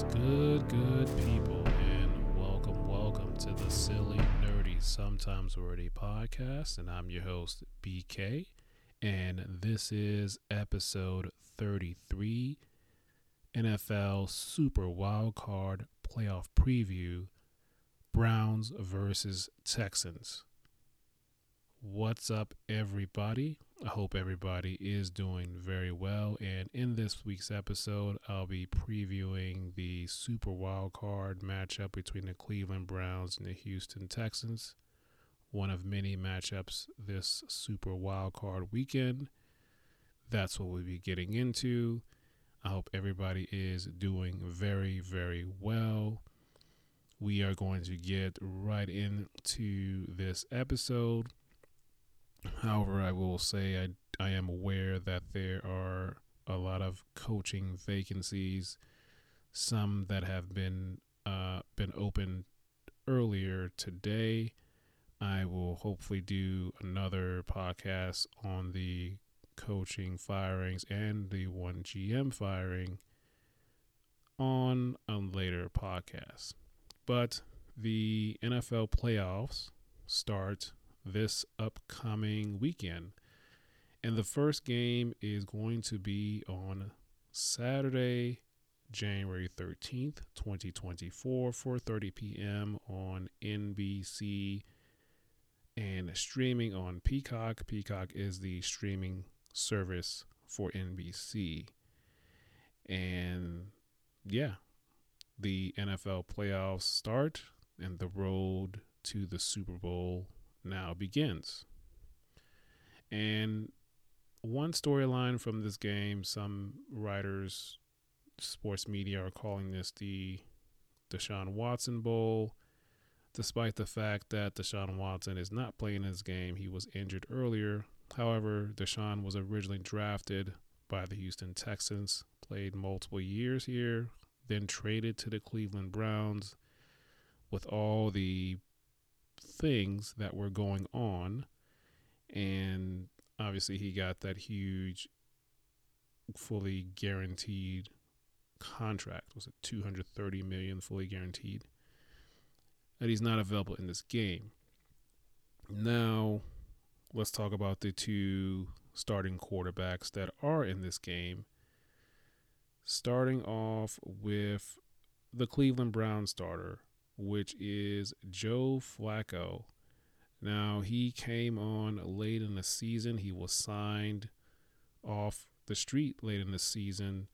What's good, good people, and welcome, welcome to the Silly, Nerdy, Sometimes Wordy podcast. And I'm your host, BK, and this is episode 33 NFL Super Wild Card Playoff Preview Browns versus Texans. What's up, everybody? I hope everybody is doing very well. And in this week's episode, I'll be previewing the Super Wild Card matchup between the Cleveland Browns and the Houston Texans. One of many matchups this Super Wild Card weekend. That's what we'll be getting into. I hope everybody is doing very, very well. We are going to get right into this episode. However, I will say I, I am aware that there are a lot of coaching vacancies, some that have been uh, been opened earlier today. I will hopefully do another podcast on the coaching firings and the one GM firing on a later podcast. But the NFL playoffs start this upcoming weekend. And the first game is going to be on Saturday, January 13th, 2024, 4:30 p.m. on NBC and streaming on Peacock. Peacock is the streaming service for NBC. And yeah, the NFL playoffs start and the road to the Super Bowl now begins. And one storyline from this game, some writers, sports media are calling this the Deshaun Watson Bowl, despite the fact that Deshaun Watson is not playing this game. He was injured earlier. However, Deshaun was originally drafted by the Houston Texans, played multiple years here, then traded to the Cleveland Browns with all the things that were going on. And obviously, he got that huge, fully guaranteed contract. Was it 230 million fully guaranteed? That he's not available in this game. Now, let's talk about the two starting quarterbacks that are in this game. Starting off with the Cleveland Brown starter, which is Joe Flacco. Now, he came on late in the season. He was signed off the street late in the season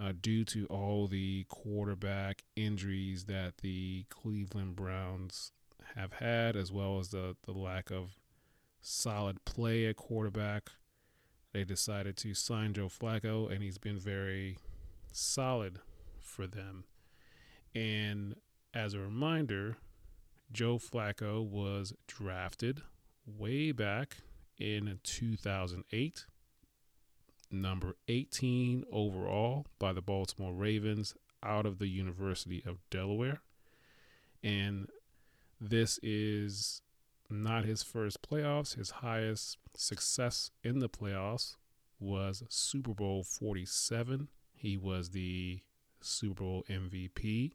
uh, due to all the quarterback injuries that the Cleveland Browns have had, as well as the, the lack of solid play at quarterback. They decided to sign Joe Flacco, and he's been very solid for them. And as a reminder, Joe Flacco was drafted way back in 2008, number 18 overall by the Baltimore Ravens out of the University of Delaware. And this is not his first playoffs. His highest success in the playoffs was Super Bowl 47. He was the Super Bowl MVP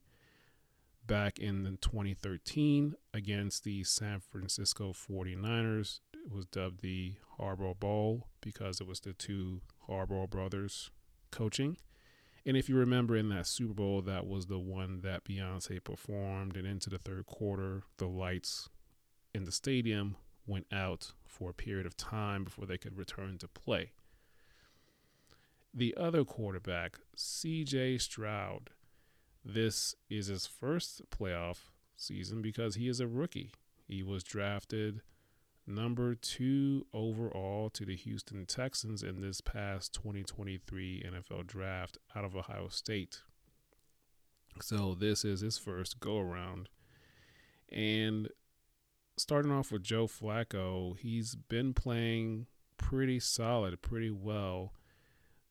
back in 2013 against the San Francisco 49ers. It was dubbed the Harbaugh Bowl because it was the two Harbaugh brothers coaching. And if you remember in that Super Bowl, that was the one that Beyonce performed. And into the third quarter, the lights in the stadium went out for a period of time before they could return to play. The other quarterback, CJ Stroud, this is his first playoff season because he is a rookie. He was drafted number two overall to the Houston Texans in this past 2023 NFL draft out of Ohio State. So this is his first go around. And starting off with Joe Flacco, he's been playing pretty solid, pretty well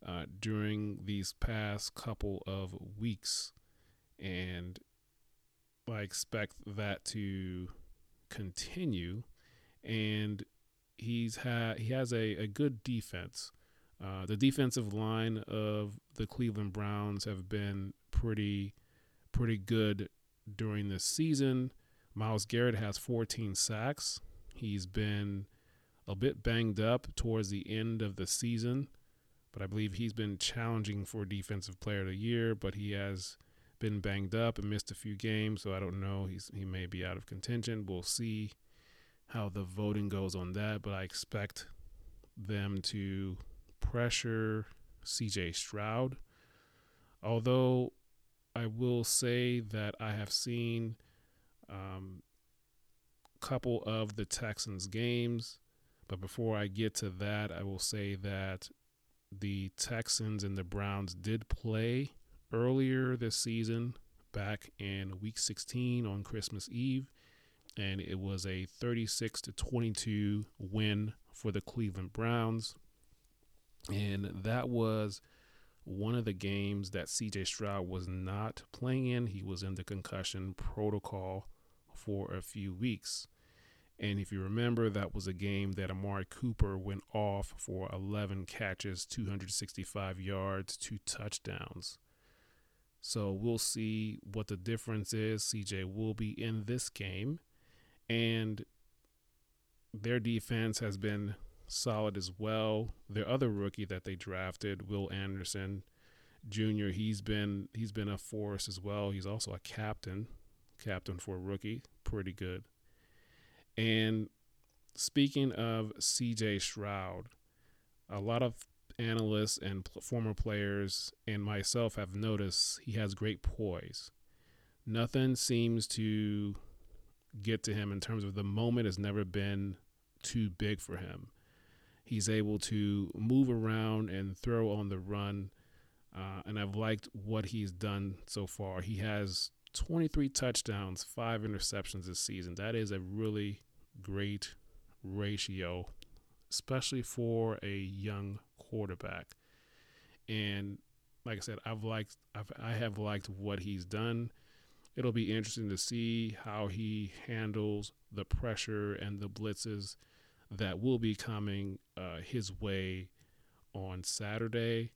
uh, during these past couple of weeks and I expect that to continue. And he's had he has a, a good defense. Uh, the defensive line of the Cleveland Browns have been pretty pretty good during this season. Myles Garrett has 14 sacks. He's been a bit banged up towards the end of the season, but I believe he's been challenging for Defensive Player of the Year, but he has been banged up and missed a few games, so I don't know. He's he may be out of contention. We'll see how the voting goes on that, but I expect them to pressure CJ Stroud. Although I will say that I have seen a um, couple of the Texans games, but before I get to that, I will say that the Texans and the Browns did play earlier this season, back in week 16 on Christmas Eve, and it was a 36 to 22 win for the Cleveland Browns. And that was one of the games that CJ Stroud was not playing in. He was in the concussion protocol for a few weeks. And if you remember, that was a game that Amari Cooper went off for 11 catches, 265 yards, two touchdowns. So we'll see what the difference is. CJ will be in this game. And their defense has been solid as well. Their other rookie that they drafted, Will Anderson Jr., he's been he's been a force as well. He's also a captain, captain for a rookie, pretty good. And speaking of CJ Stroud, a lot of analysts and former players and myself have noticed he has great poise. Nothing seems to get to him in terms of the moment has never been too big for him. He's able to move around and throw on the run. Uh, and I've liked what he's done so far. He has 23 touchdowns, five interceptions this season. That is a really great ratio, especially for a young quarterback. And like I said, I've liked I've, I have liked what he's done. It'll be interesting to see how he handles the pressure and the blitzes that will be coming uh, his way on Saturday.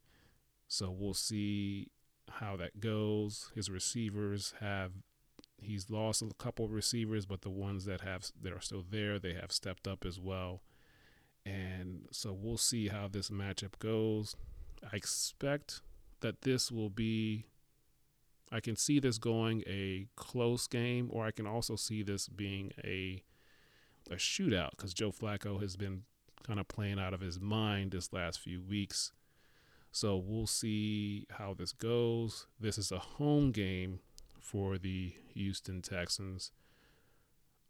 So we'll see how that goes. His receivers have he's lost a couple of receivers, but the ones that have that are still there, they have stepped up as well. And so we'll see how this matchup goes. I expect that this will be I can see this going a close game or I can also see this being a a shootout cuz Joe Flacco has been kind of playing out of his mind this last few weeks. So we'll see how this goes. This is a home game for the Houston Texans.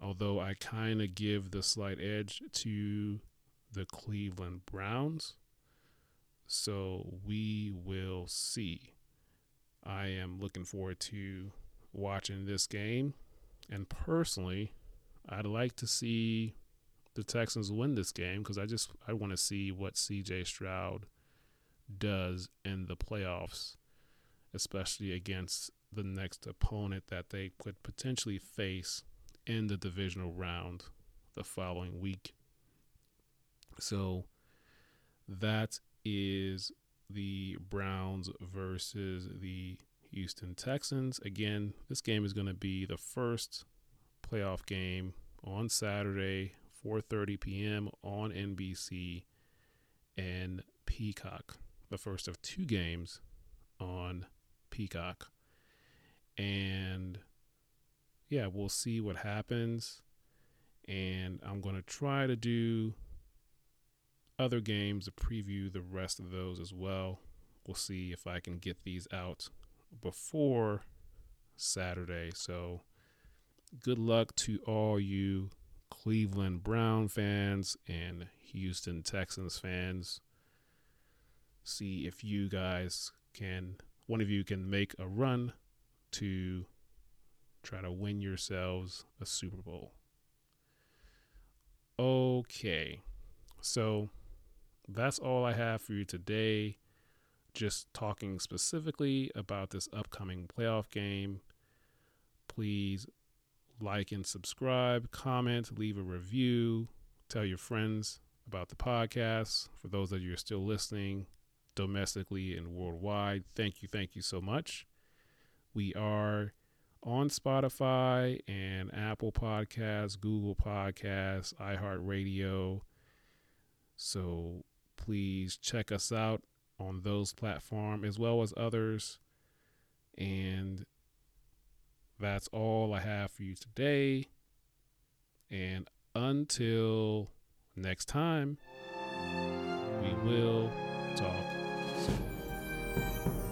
Although I kind of give the slight edge to the Cleveland Browns. So we will see. I am looking forward to watching this game. And personally, I'd like to see the Texans win this game because I just I want to see what CJ Stroud does in the playoffs, especially against the next opponent that they could potentially face in the divisional round the following week. So that is the Browns versus the Houston Texans. Again, this game is going to be the first playoff game on Saturday, 4:30 p.m. on NBC and Peacock. The first of two games on Peacock. And yeah, we'll see what happens. And I'm going to try to do other games to preview the rest of those as well. We'll see if I can get these out before Saturday. So, good luck to all you Cleveland Brown fans and Houston Texans fans. See if you guys can, one of you can make a run to try to win yourselves a Super Bowl. Okay, so that's all I have for you today. Just talking specifically about this upcoming playoff game. Please like and subscribe, comment, leave a review, tell your friends about the podcast. For those of you who are still listening domestically and worldwide, thank you, thank you so much. We are on Spotify and Apple Podcasts, Google Podcasts, iHeartRadio. So please check us out on those platforms as well as others. And that's all I have for you today. And until next time, we will talk soon.